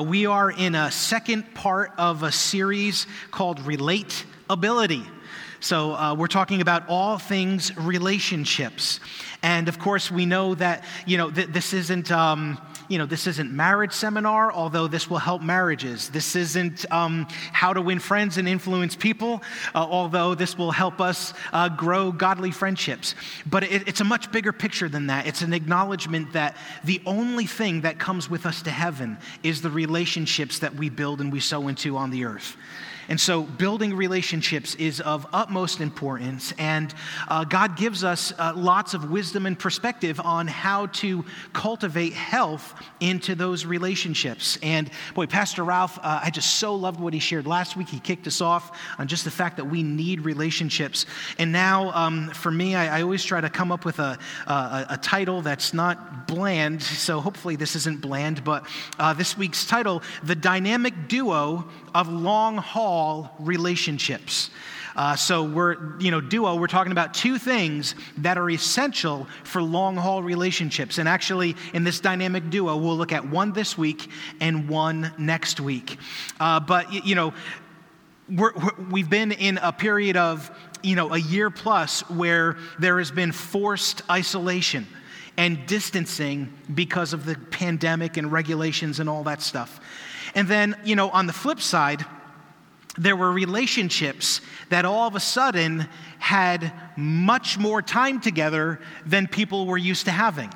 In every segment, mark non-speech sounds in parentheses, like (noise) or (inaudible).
We are in a second part of a series called Relatability. So, uh, we're talking about all things relationships. And of course, we know that, you know, th- this isn't. Um, you know, this isn't marriage seminar, although this will help marriages. This isn't um, how to win friends and influence people, uh, although this will help us uh, grow godly friendships. But it, it's a much bigger picture than that. It's an acknowledgement that the only thing that comes with us to heaven is the relationships that we build and we sow into on the earth. And so, building relationships is of utmost importance. And uh, God gives us uh, lots of wisdom and perspective on how to cultivate health into those relationships. And boy, Pastor Ralph, uh, I just so loved what he shared last week. He kicked us off on just the fact that we need relationships. And now, um, for me, I, I, always try to come up with a, a, a, title that's not bland. So, hopefully, this isn't bland. But uh, this week's title The Dynamic Duo of Long Haul all relationships. Uh, so we're, you know, duo, we're talking about two things that are essential for long haul relationships. And actually, in this dynamic duo, we'll look at one this week and one next week. Uh, but, you know, we're, we've been in a period of, you know, a year plus where there has been forced isolation and distancing because of the pandemic and regulations and all that stuff. And then, you know, on the flip side, there were relationships that all of a sudden had much more time together than people were used to having.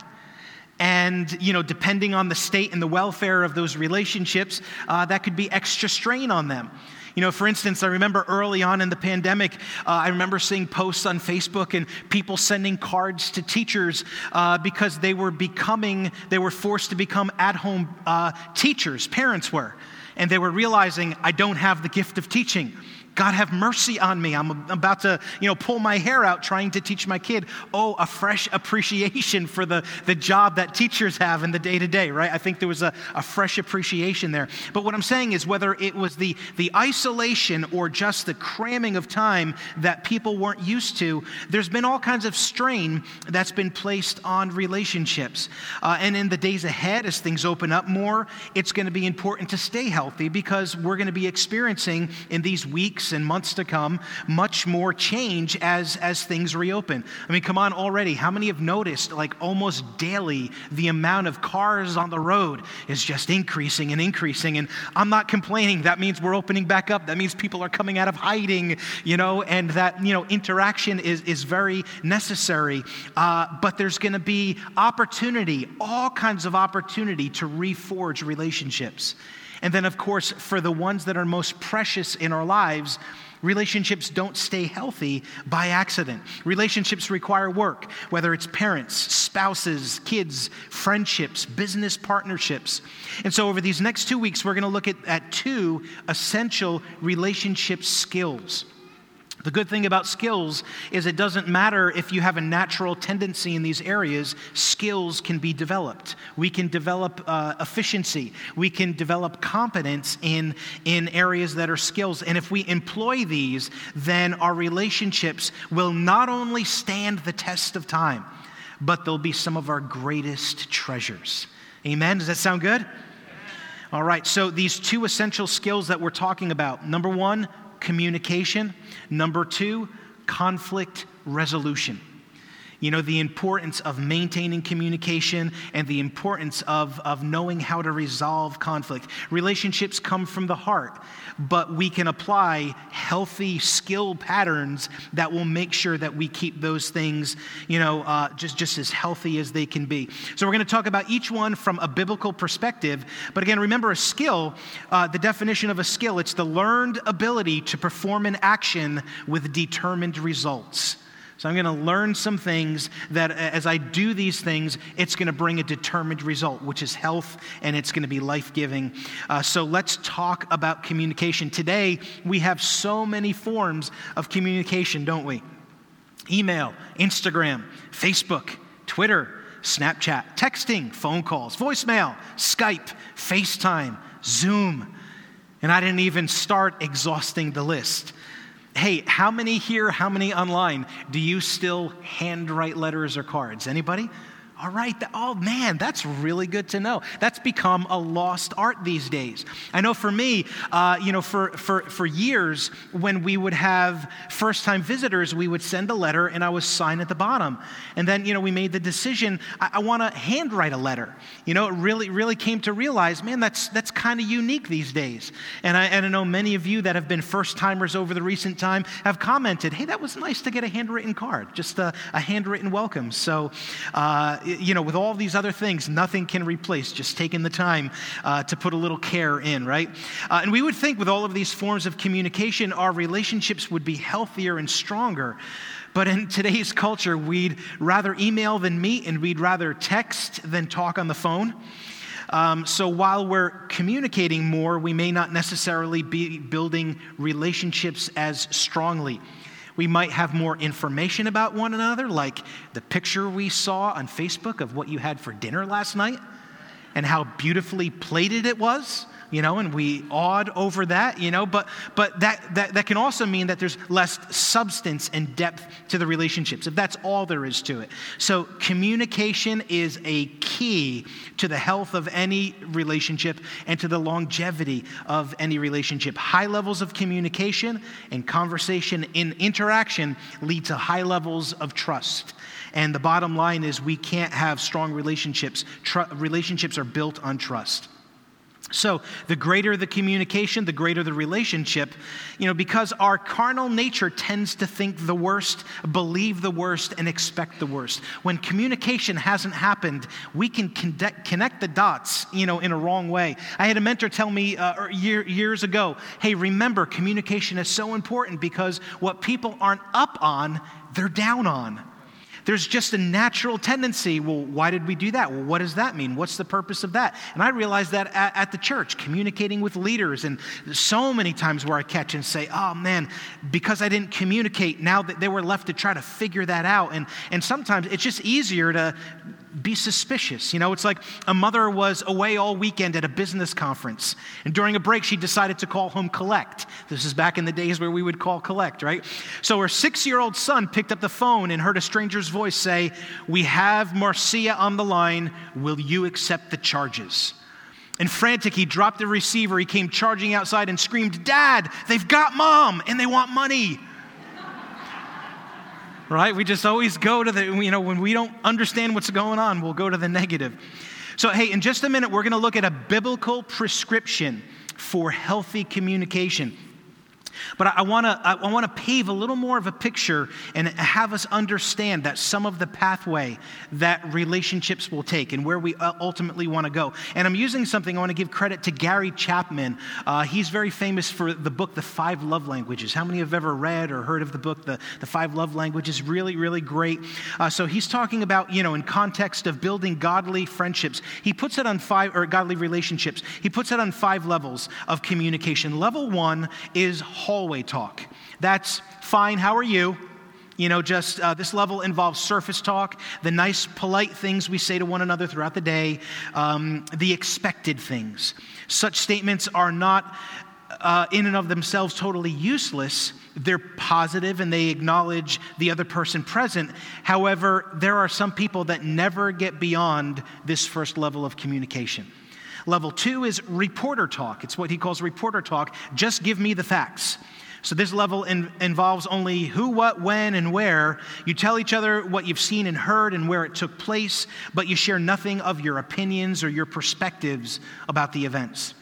And, you know, depending on the state and the welfare of those relationships, uh, that could be extra strain on them. You know, for instance, I remember early on in the pandemic, uh, I remember seeing posts on Facebook and people sending cards to teachers uh, because they were becoming, they were forced to become at home uh, teachers, parents were and they were realizing, I don't have the gift of teaching. God have mercy on me. I'm about to, you know, pull my hair out trying to teach my kid. Oh, a fresh appreciation for the, the job that teachers have in the day to day, right? I think there was a, a fresh appreciation there. But what I'm saying is whether it was the, the isolation or just the cramming of time that people weren't used to, there's been all kinds of strain that's been placed on relationships. Uh, and in the days ahead, as things open up more, it's going to be important to stay healthy because we're going to be experiencing in these weeks weeks and months to come, much more change as, as things reopen. I mean, come on already. How many have noticed, like almost daily, the amount of cars on the road is just increasing and increasing? And I'm not complaining. That means we're opening back up. That means people are coming out of hiding, you know, and that, you know, interaction is, is very necessary. Uh, but there's going to be opportunity, all kinds of opportunity to reforge relationships. And then, of course, for the ones that are most precious in our lives, relationships don't stay healthy by accident. Relationships require work, whether it's parents, spouses, kids, friendships, business partnerships. And so, over these next two weeks, we're going to look at, at two essential relationship skills. The good thing about skills is it doesn't matter if you have a natural tendency in these areas, skills can be developed. We can develop uh, efficiency. We can develop competence in, in areas that are skills. And if we employ these, then our relationships will not only stand the test of time, but they'll be some of our greatest treasures. Amen? Does that sound good? All right, so these two essential skills that we're talking about number one, communication. Number two, conflict resolution. You know, the importance of maintaining communication and the importance of, of knowing how to resolve conflict. Relationships come from the heart, but we can apply healthy skill patterns that will make sure that we keep those things, you know, uh, just, just as healthy as they can be. So we're going to talk about each one from a biblical perspective. But again, remember a skill, uh, the definition of a skill, it's the learned ability to perform an action with determined results. So I'm going to learn some things that as I do these things, it's going to bring a determined result, which is health and it's going to be life giving. Uh, so let's talk about communication. Today, we have so many forms of communication, don't we? Email, Instagram, Facebook, Twitter, Snapchat, texting, phone calls, voicemail, Skype, FaceTime, Zoom. And I didn't even start exhausting the list. Hey, how many here, how many online do you still handwrite letters or cards? Anybody? All right. Oh, man, that's really good to know. That's become a lost art these days. I know for me, uh, you know, for, for, for years, when we would have first time visitors, we would send a letter and I would sign at the bottom. And then, you know, we made the decision I, I want to handwrite a letter. You know, it really, really came to realize, man, that's, that's kind of unique these days. And I, and I know many of you that have been first timers over the recent time have commented, hey, that was nice to get a handwritten card, just a, a handwritten welcome. So, uh, you know, with all these other things, nothing can replace just taking the time uh, to put a little care in, right? Uh, and we would think with all of these forms of communication, our relationships would be healthier and stronger. But in today's culture, we'd rather email than meet, and we'd rather text than talk on the phone. Um, so while we're communicating more, we may not necessarily be building relationships as strongly. We might have more information about one another, like the picture we saw on Facebook of what you had for dinner last night and how beautifully plated it was you know, and we awed over that, you know, but, but that, that, that can also mean that there's less substance and depth to the relationships, if that's all there is to it. So, communication is a key to the health of any relationship and to the longevity of any relationship. High levels of communication and conversation in interaction lead to high levels of trust. And the bottom line is we can't have strong relationships. Tr- relationships are built on trust. So, the greater the communication, the greater the relationship, you know, because our carnal nature tends to think the worst, believe the worst, and expect the worst. When communication hasn't happened, we can connect the dots, you know, in a wrong way. I had a mentor tell me uh, er, year, years ago hey, remember, communication is so important because what people aren't up on, they're down on. There's just a natural tendency. Well, why did we do that? Well, what does that mean? What's the purpose of that? And I realized that at, at the church, communicating with leaders, and so many times where I catch and say, oh man, because I didn't communicate, now that they were left to try to figure that out. And, and sometimes it's just easier to be suspicious. You know, it's like a mother was away all weekend at a business conference, and during a break, she decided to call home collect. This is back in the days where we would call collect, right? So her six year old son picked up the phone and heard a stranger's voice say, We have Marcia on the line. Will you accept the charges? And frantic, he dropped the receiver. He came charging outside and screamed, Dad, they've got mom and they want money right? We just always go to the, you know, when we don't understand what's going on, we'll go to the negative. So, hey, in just a minute, we're going to look at a biblical prescription for healthy communication. But I, want to I want to pave a little more of a picture and have us understand that some of the pathway that relationships will take and where we uh, ultimately want to go. And I'm using something I want to give credit to Gary Chapman. Uh, he's very famous for the book The Five Love Languages. How many have ever read or heard of the book The, the Five Love Languages? Really, really great. Uh, so he's talking about you know in context of building godly friendships. He puts it on five or godly relationships. He puts it on five levels of communication. Level one is hallway talk. That's fine, how are you? You know, just uh, this level involves surface talk, the nice, polite things we say to one another throughout the day, um, the expected things. Such statements are not uh, in and of themselves totally useless. They're positive and they acknowledge the other person present. However, there are some people that never get beyond this first level of communication. Level two is reporter talk. It's what he calls reporter talk. Just give me the facts. So, this level in, involves only who, what, when, and where. You tell each other what you've seen and heard and where it took place, but you share nothing of your opinions or your perspectives about the events.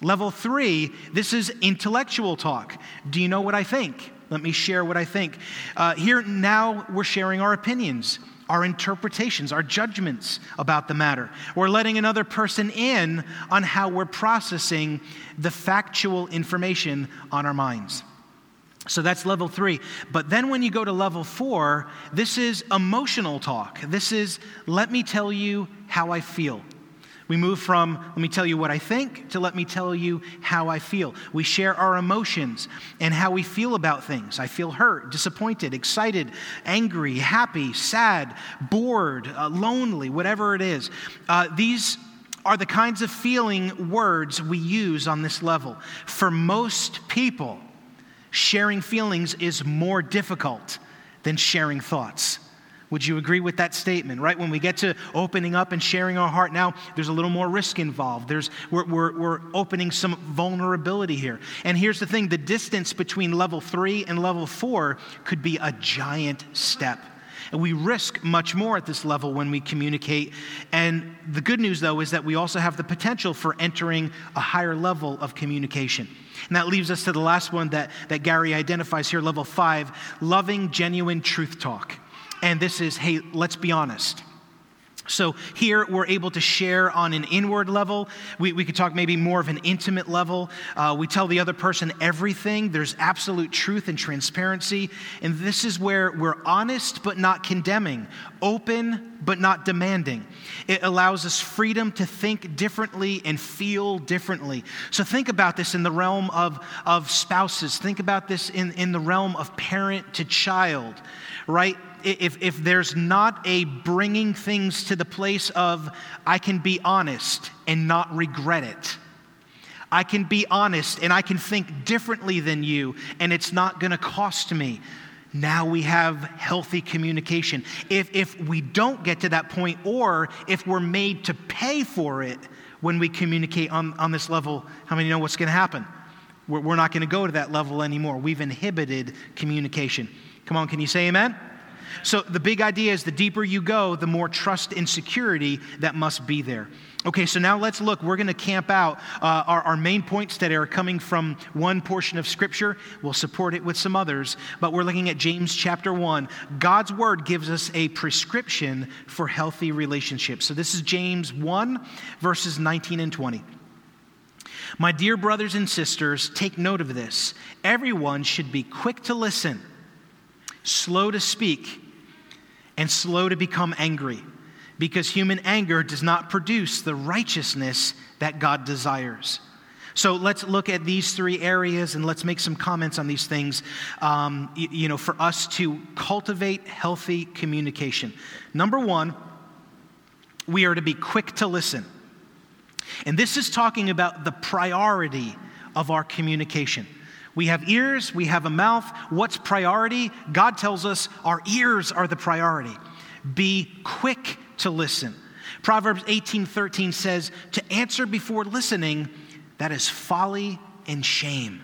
Level three, this is intellectual talk. Do you know what I think? Let me share what I think. Uh, here now, we're sharing our opinions our interpretations, our judgments about the matter. We're letting another person in on how we're processing the factual information on our minds. So that's level three. But then when you go to level four, this is emotional talk. This is, let me tell you how I feel. We move from, let me tell you what I think, to let me tell you how I feel. We share our emotions and how we feel about things. I feel hurt, disappointed, excited, angry, happy, sad, bored, uh, lonely, whatever it is. Uh, these are the kinds of feeling words we use on this level. For most people, sharing feelings is more difficult than sharing thoughts. Would you agree with that statement, right? When we get to opening up and sharing our heart, now there's a little more risk involved. There's, we're, we're, we're opening some vulnerability here. And here's the thing the distance between level three and level four could be a giant step. And we risk much more at this level when we communicate. And the good news, though, is that we also have the potential for entering a higher level of communication. And that leaves us to the last one that, that Gary identifies here, level five loving, genuine truth talk and this is hey, let's be honest. So here we're able to share on an inward level. We, we could talk maybe more of an intimate level. Uh, we tell the other person everything. There's absolute truth and transparency. And this is where we're honest but not condemning, open but not demanding. It allows us freedom to think differently and feel differently. So think about this in the realm of, of spouses. Think about this in, in the realm of parent to child, right? If, if there's not a bringing things to the place of, I can be honest and not regret it. I can be honest and I can think differently than you, and it's not going to cost me. Now we have healthy communication. If, if we don't get to that point, or if we're made to pay for it when we communicate on, on this level, how many know what's going to happen? We're, we're not going to go to that level anymore. We've inhibited communication. Come on, can you say amen? So, the big idea is the deeper you go, the more trust and security that must be there. Okay, so now let's look. We're going to camp out uh, our, our main points today are coming from one portion of Scripture. We'll support it with some others, but we're looking at James chapter 1. God's Word gives us a prescription for healthy relationships. So this is James 1, verses 19 and 20. My dear brothers and sisters, take note of this. Everyone should be quick to listen, slow to speak and slow to become angry, because human anger does not produce the righteousness that God desires. So let's look at these three areas and let's make some comments on these things, um, you, you know, for us to cultivate healthy communication. Number one, we are to be quick to listen. And this is talking about the priority of our communication. We have ears, we have a mouth. What's priority? God tells us our ears are the priority. Be quick to listen. Proverbs 18:13 says, "To answer before listening, that is folly and shame."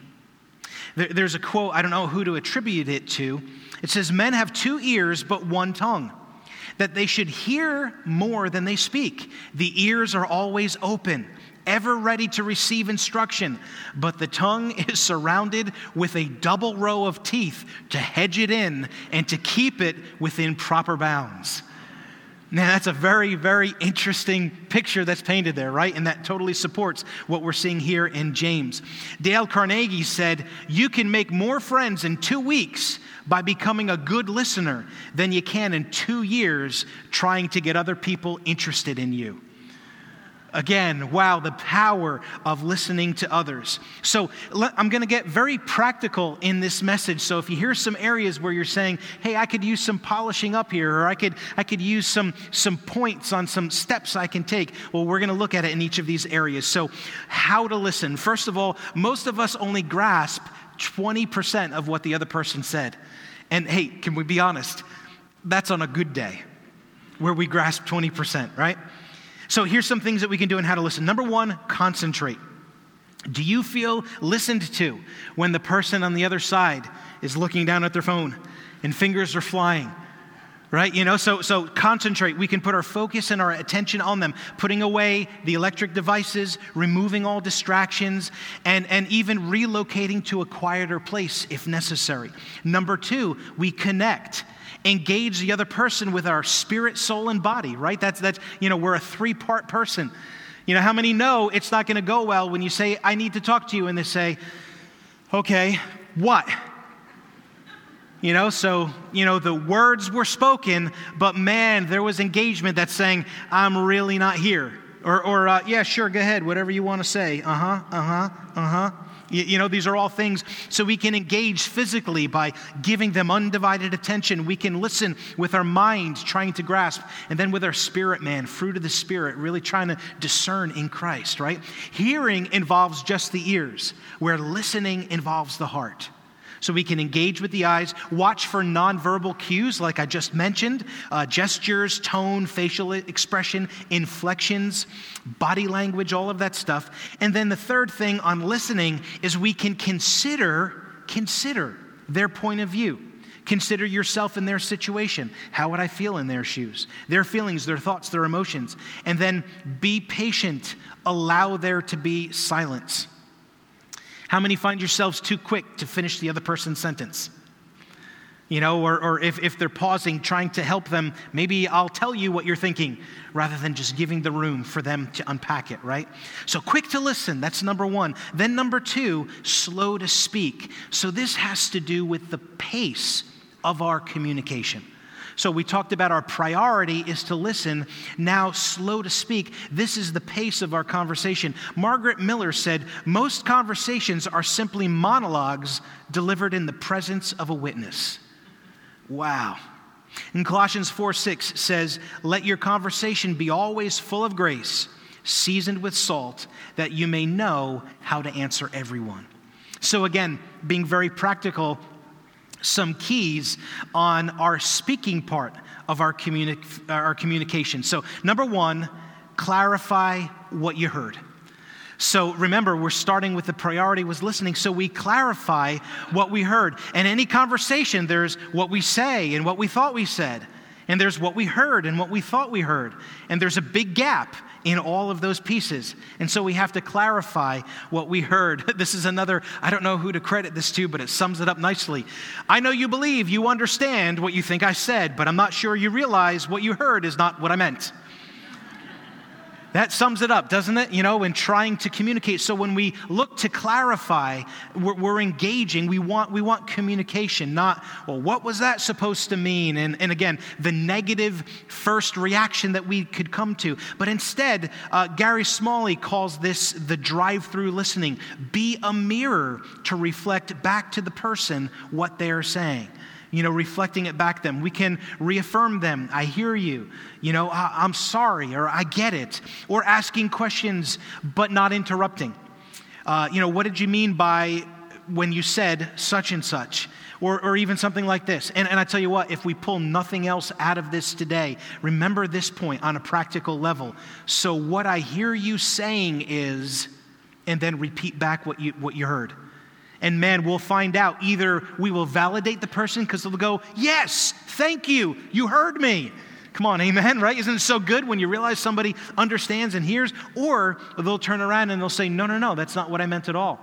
there's a quote, I don't know who to attribute it to. It says, Men have two ears, but one tongue, that they should hear more than they speak. The ears are always open ever ready to receive instruction, but the tongue (laughs) is surrounded with a double row of teeth to hedge it in and to keep it within proper bounds. Now, that's a very, very interesting picture that's painted there, right? And that totally supports what we're seeing here in James. Dale Carnegie said, You can make more friends in two weeks by becoming a good listener than you can in two years trying to get other people interested in you. Again, wow, the power of listening to others. So I'm going to get very practical in this message. So if you hear some areas where you're saying, hey, I could use some polishing up here, or I could, I could use some, some points on some steps I can take, well, we're going to look at it in each of these areas. So, how to listen. First of all, most of us only grasp 20% of what the other person said. And hey, can we be honest? That's on a good day where we grasp 20%, right? So here's some things that we can do and how to listen. Number one, concentrate. Do you feel listened to when the person on the other side is looking down at their phone and fingers are flying? Right? You know, so so concentrate. We can put our focus and our attention on them, putting away the electric devices, removing all distractions, and, and even relocating to a quieter place if necessary. Number two, we connect engage the other person with our spirit, soul, and body, right? That's, that's you know, we're a three part person. You know, how many know it's not going to go well when you say, I need to talk to you, and they say, okay, what? You know, so, you know, the words were spoken, but man, there was engagement that's saying, I'm really not here. Or, or uh, yeah, sure, go ahead, whatever you want to say. Uh huh, uh huh, uh huh. You know, these are all things so we can engage physically by giving them undivided attention. We can listen with our mind, trying to grasp, and then with our spirit, man, fruit of the spirit, really trying to discern in Christ, right? Hearing involves just the ears, where listening involves the heart. So we can engage with the eyes, watch for nonverbal cues, like I just mentioned uh, gestures, tone, facial expression, inflections, body language, all of that stuff. And then the third thing on listening is we can consider, consider their point of view. Consider yourself in their situation. How would I feel in their shoes? Their feelings, their thoughts, their emotions. And then be patient. Allow there to be silence. How many find yourselves too quick to finish the other person's sentence? You know, or, or if, if they're pausing, trying to help them, maybe I'll tell you what you're thinking rather than just giving the room for them to unpack it, right? So quick to listen, that's number one. Then, number two, slow to speak. So this has to do with the pace of our communication. So we talked about our priority is to listen, now slow to speak. This is the pace of our conversation. Margaret Millar said, Most conversations are simply monologues delivered in the presence of a witness. Wow. In Colossians 4 6 says, Let your conversation be always full of grace, seasoned with salt, that you may know how to answer everyone. So, again, being very practical, some keys on our speaking part of our, communi- our communication. So, number one, clarify what you heard. So remember, we're starting with the priority was listening. So we clarify what we heard. And any conversation, there's what we say and what we thought we said. And there's what we heard and what we thought we heard. And there's a big gap in all of those pieces. And so we have to clarify what we heard. (laughs) This is another, I don't know who to credit this to, but it sums it up nicely. I know you believe you understand what you think I said, but I'm not sure you realize what you heard is not what I meant. That sums it up, doesn't it? You know, in trying to communicate. So when we look to clarify, we're, we're, engaging. We want, we want communication, not, well, what was that supposed to mean? And, and again, the negative first reaction that we could come to. But instead, uh, Gary Smalley calls this the drive through listening. Be a mirror to reflect back to the person what they're saying you know, reflecting it back them. We can reaffirm them. I hear you. You know, I, am sorry, or I get it. Or asking questions, but not interrupting. Uh, you know, what did you mean by when you said such and such? Or, or even something like this. And, and I tell you what, if we pull nothing else out of this today, remember this point on a practical level. So, what I hear you saying is, and then repeat back what you, what you heard. And man, we'll find out either we will validate the person because they'll go, Yes, thank you, you heard me. Come on, amen, right? Isn't it so good when you realize somebody understands and hears? Or they'll turn around and they'll say, No, no, no, that's not what I meant at all.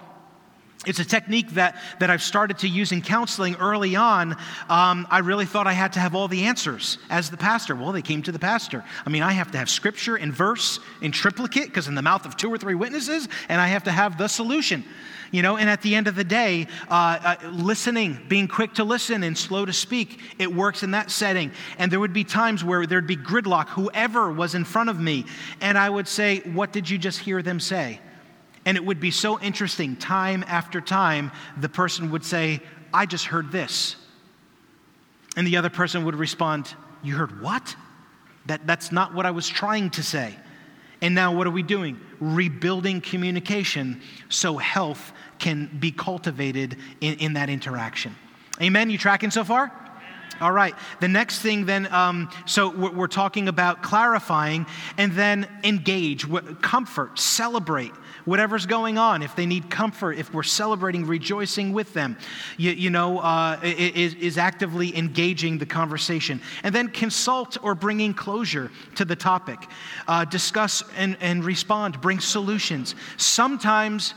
It's a technique that, that I've started to use in counseling early on. Um, I really thought I had to have all the answers as the pastor. Well, they came to the pastor. I mean, I have to have scripture and verse in triplicate because in the mouth of two or three witnesses, and I have to have the solution. You know, and at the end of the day, uh, uh, listening, being quick to listen and slow to speak, it works in that setting. And there would be times where there'd be gridlock, whoever was in front of me, and I would say, What did you just hear them say? And it would be so interesting. Time after time, the person would say, I just heard this. And the other person would respond, You heard what? That, that's not what I was trying to say. And now, what are we doing? Rebuilding communication so health can be cultivated in, in that interaction. Amen? You tracking so far? All right. The next thing, then, um, so we're, we're, talking about clarifying and then engage, comfort, celebrate whatever's going on. If they need comfort, if we're celebrating, rejoicing with them, you, you know, uh, is, is actively engaging the conversation. And then consult or bringing closure to the topic. Uh, discuss and, and respond, bring solutions. Sometimes,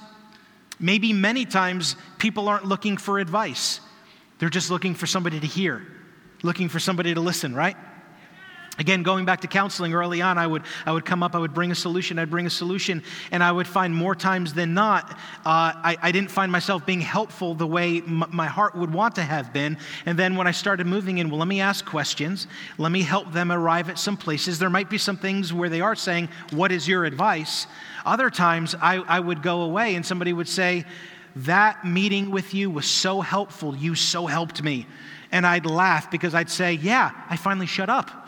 maybe many times, people aren't looking for advice, they're just looking for somebody to hear looking for somebody to listen, right? Again, going back to counseling early on, I would, I would come up, I would bring a solution, I'd bring a solution, and I would find more times than not, uh, I, I, didn't find myself being helpful the way m- my heart would want to have been. And then when I started moving in, well, let me ask questions, let me help them arrive at some places. There might be some things where they are saying, What is your advice? Other times, I, I would go away and somebody would say, That meeting with you was so helpful, you so helped me. And I'd laugh because I'd say, Yeah, I finally shut up.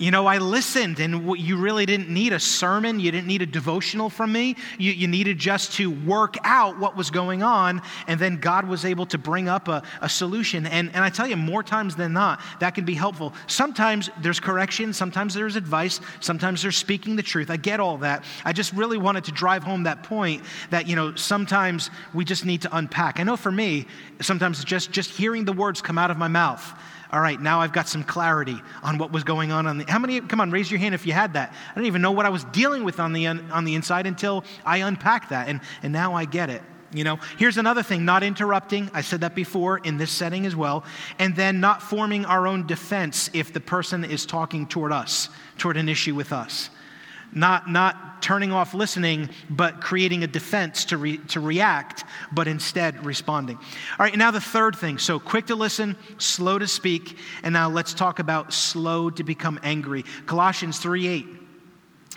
You know, I listened, and you really didn't need a sermon. You didn't need a devotional from me. You, you needed just to work out what was going on, and then God was able to bring up a, a solution. And, and I tell you, more times than not, that can be helpful. Sometimes there's correction, sometimes there's advice, sometimes there's speaking the truth. I get all that. I just really wanted to drive home that point that, you know, sometimes we just need to unpack. I know for me, sometimes just, just hearing the words come out of my mouth all right, now I've got some clarity on what was going on. on the, how many, come on, raise your hand if you had that. I didn't even know what I was dealing with on the, on the inside until I unpacked that, and, and now I get it. You know, here's another thing not interrupting. I said that before in this setting as well. And then not forming our own defense if the person is talking toward us, toward an issue with us not, not turning off listening, but creating a defense to, re, to react, but instead responding. All right, now the third thing. So quick to listen, slow to speak, and now let's talk about slow to become angry. Colossians 3 8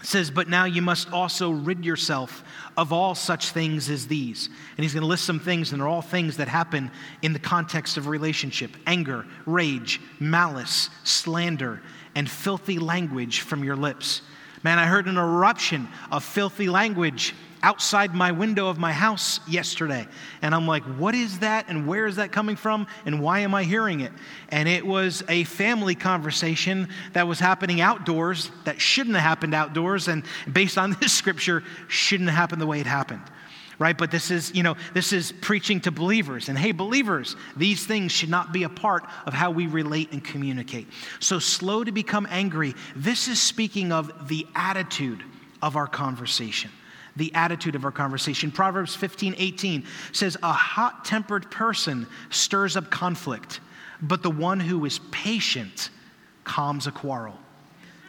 says, But now you must also rid yourself of all such things as these. And he's going to list some things, and they're all things that happen in the context of relationship anger, rage, malice, slander, and filthy language from your lips. Man, I heard an eruption of filthy language outside my window of my house yesterday. And I'm like, what is that? And where is that coming from? And why am I hearing it? And it was a family conversation that was happening outdoors that shouldn't have happened outdoors. And based on (laughs) this scripture, shouldn't have happened the way it happened right? But this is, you know, this is preaching to believers. And hey, believers, these things should not be a part of how we relate and communicate. So, slow to become angry, this is speaking of the attitude of our conversation. The attitude of our conversation. Proverbs 15, 18 says, A hot tempered person stirs up conflict, but the one who is patient calms a quarrel.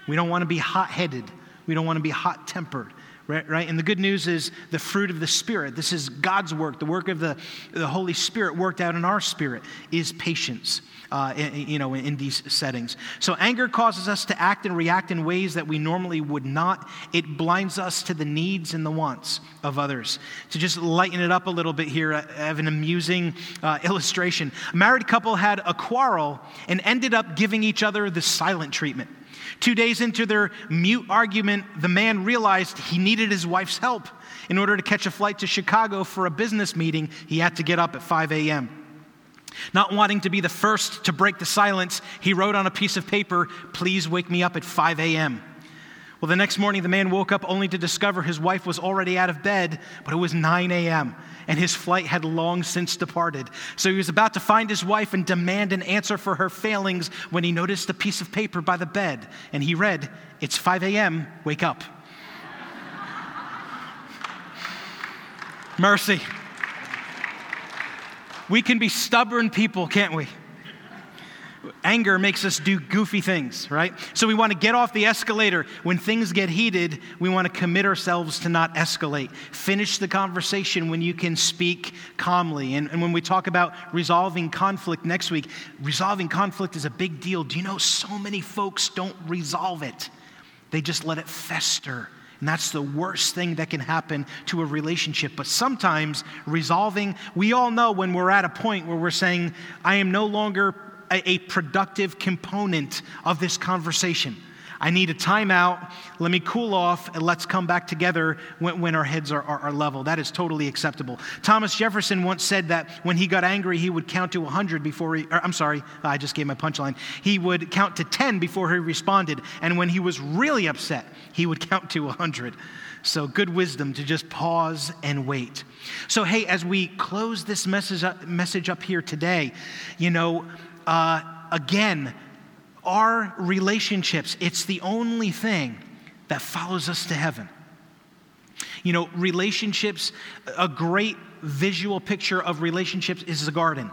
We don't want to be hot headed, we don't want to be hot tempered. Right, right? And the good news is the fruit of the Spirit. This is God's work. The work of the, the Holy Spirit worked out in our spirit is patience, uh, in, you know, in, in these settings. So anger causes us to act and react in ways that we normally would not. It blinds us to the needs and the wants of others. To just lighten it up a little bit here, I have an amusing uh, illustration. A married couple had a quarrel and ended up giving each other the silent treatment. Two days into their mute argument, the man realized he needed his wife's help. In order to catch a flight to Chicago for a business meeting, he had to get up at 5 a.m. Not wanting to be the first to break the silence, he wrote on a piece of paper, Please wake me up at 5 a.m. Well, the next morning, the man woke up only to discover his wife was already out of bed, but it was 9 a.m., and his flight had long since departed. So he was about to find his wife and demand an answer for her failings when he noticed a piece of paper by the bed, and he read, It's 5 a.m., wake up. Mercy. We can be stubborn people, can't we? Anger makes us do goofy things, right? So we want to get off the escalator. When things get heated, we want to commit ourselves to not escalate. Finish the conversation when you can speak calmly. And, and when we talk about resolving conflict next week, resolving conflict is a big deal. Do you know so many folks don't resolve it? They just let it fester. And that's the worst thing that can happen to a relationship. But sometimes resolving, we all know when we're at a point where we're saying, I am no longer a, a productive component of this conversation. I need a timeout. Let me cool off and let's come back together when, when our heads are, are, are, level. That is totally acceptable. Thomas Jefferson once said that when he got angry, he would count to 100 before he, I'm sorry, I just gave my punchline. He would count to 10 before he responded. And when he was really upset, he would count to 100. So, good wisdom to just pause and wait. So, hey, as we close this message up, message up here today, you know, uh, again, our relationships, it's the only thing that follows us to heaven. You know, relationships, a great visual picture of relationships is the garden.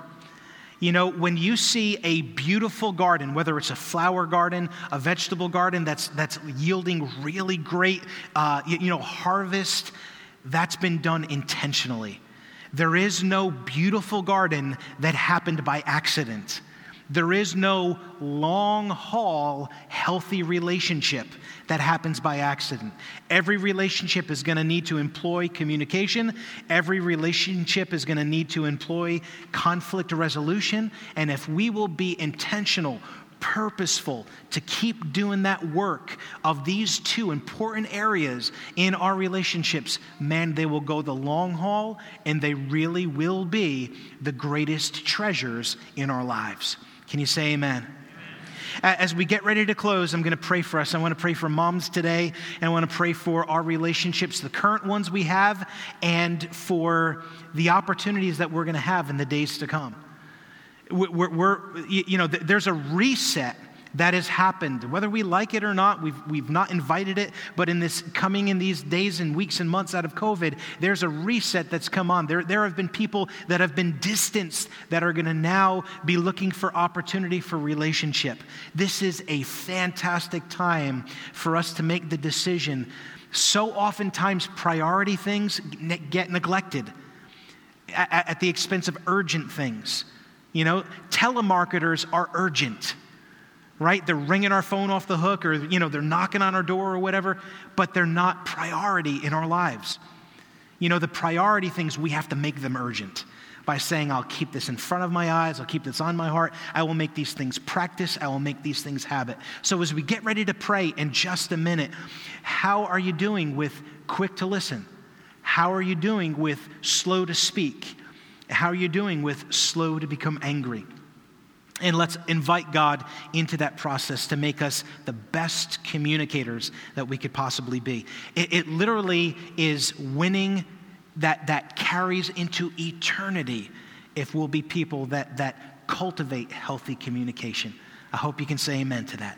You know, when you see a beautiful garden, whether it's a flower garden, a vegetable garden that's, that's yielding really great, uh, you, you know, harvest, that's been done intentionally. There is no beautiful garden that happened by accident. There is no long haul healthy relationship that happens by accident. Every relationship is going to need to employ communication. Every relationship is going to need to employ conflict resolution. And if we will be intentional, purposeful to keep doing that work of these two important areas in our relationships, man, they will go the long haul and they really will be the greatest treasures in our lives. Can you say amen? As we get ready to close, I'm going to pray for us. I want to pray for moms today, and I want to pray for our relationships, the current ones we have, and for the opportunities that we're going to have in the days to come. We're, we're, you know, there's a reset that has happened. Whether we like it or not, we've, we've not invited it, but in this coming in these days and weeks and months out of COVID, there's a reset that's come on. There, there have been people that have been distanced that are going to now be looking for opportunity for relationship. This is a fantastic time for us to make the decision. So oftentimes, priority things get neglected at, at the expense of urgent things. You know, telemarketers are urgent, right? They're ringing our phone off the hook or, you know, they're knocking on our door or whatever, but they're not priority in our lives. You know, the priority things, we have to make them urgent by saying, I'll keep this in front of my eyes, I'll keep this on my heart, I will make these things practice, I will make these things habit. So, as we get ready to pray in just a minute, how are you doing with quick to listen? How are you doing with slow to speak? How are you doing with slow to become angry? And let's invite God into that process to make us the best communicators that we could possibly be. It, it, literally is winning that, that carries into eternity if we'll be people that, that cultivate healthy communication. I hope you can say amen to that.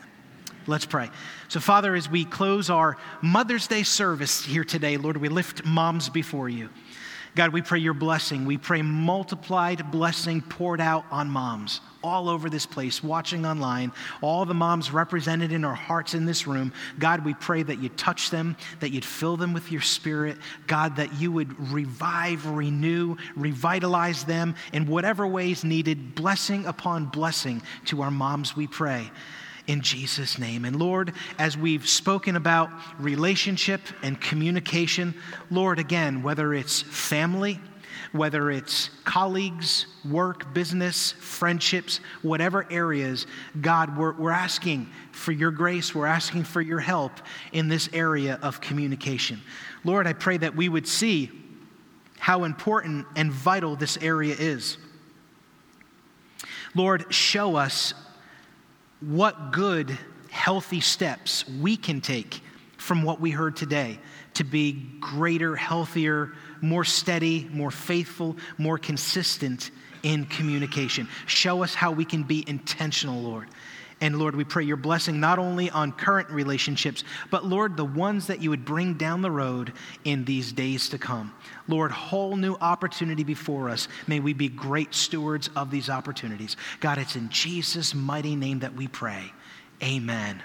Let's pray. So, Father, as we close our Mother's Day service here today, Lord, we lift moms before you. God, we pray your blessing. We pray multiplied blessing poured out on moms all over this place, watching online, all the moms represented in our hearts in this room. God, we pray that you touch them, that you'd fill them with your spirit. God, that you would revive, renew, revitalize them in whatever ways needed, blessing upon blessing to our moms, we pray in Jesus' name. And Lord, as we've spoken about relationship and communication, Lord, again, whether it's family, whether it's colleagues, work, business, friendships, whatever areas, God, we're, we're asking for your grace, we're asking for your help in this area of communication. Lord, I pray that we would see how important and vital this area is. Lord, show us what good, healthy steps we can take from what we heard today to be greater, healthier, more steady, more faithful, more consistent in communication. Show us how we can be intentional, Lord. And Lord, we pray your blessing not only on current relationships, but Lord, the ones that you would bring down the road in these days to come. Lord, whole new opportunity before us. May we be great stewards of these opportunities. God, it's in Jesus' mighty name that we pray. Amen.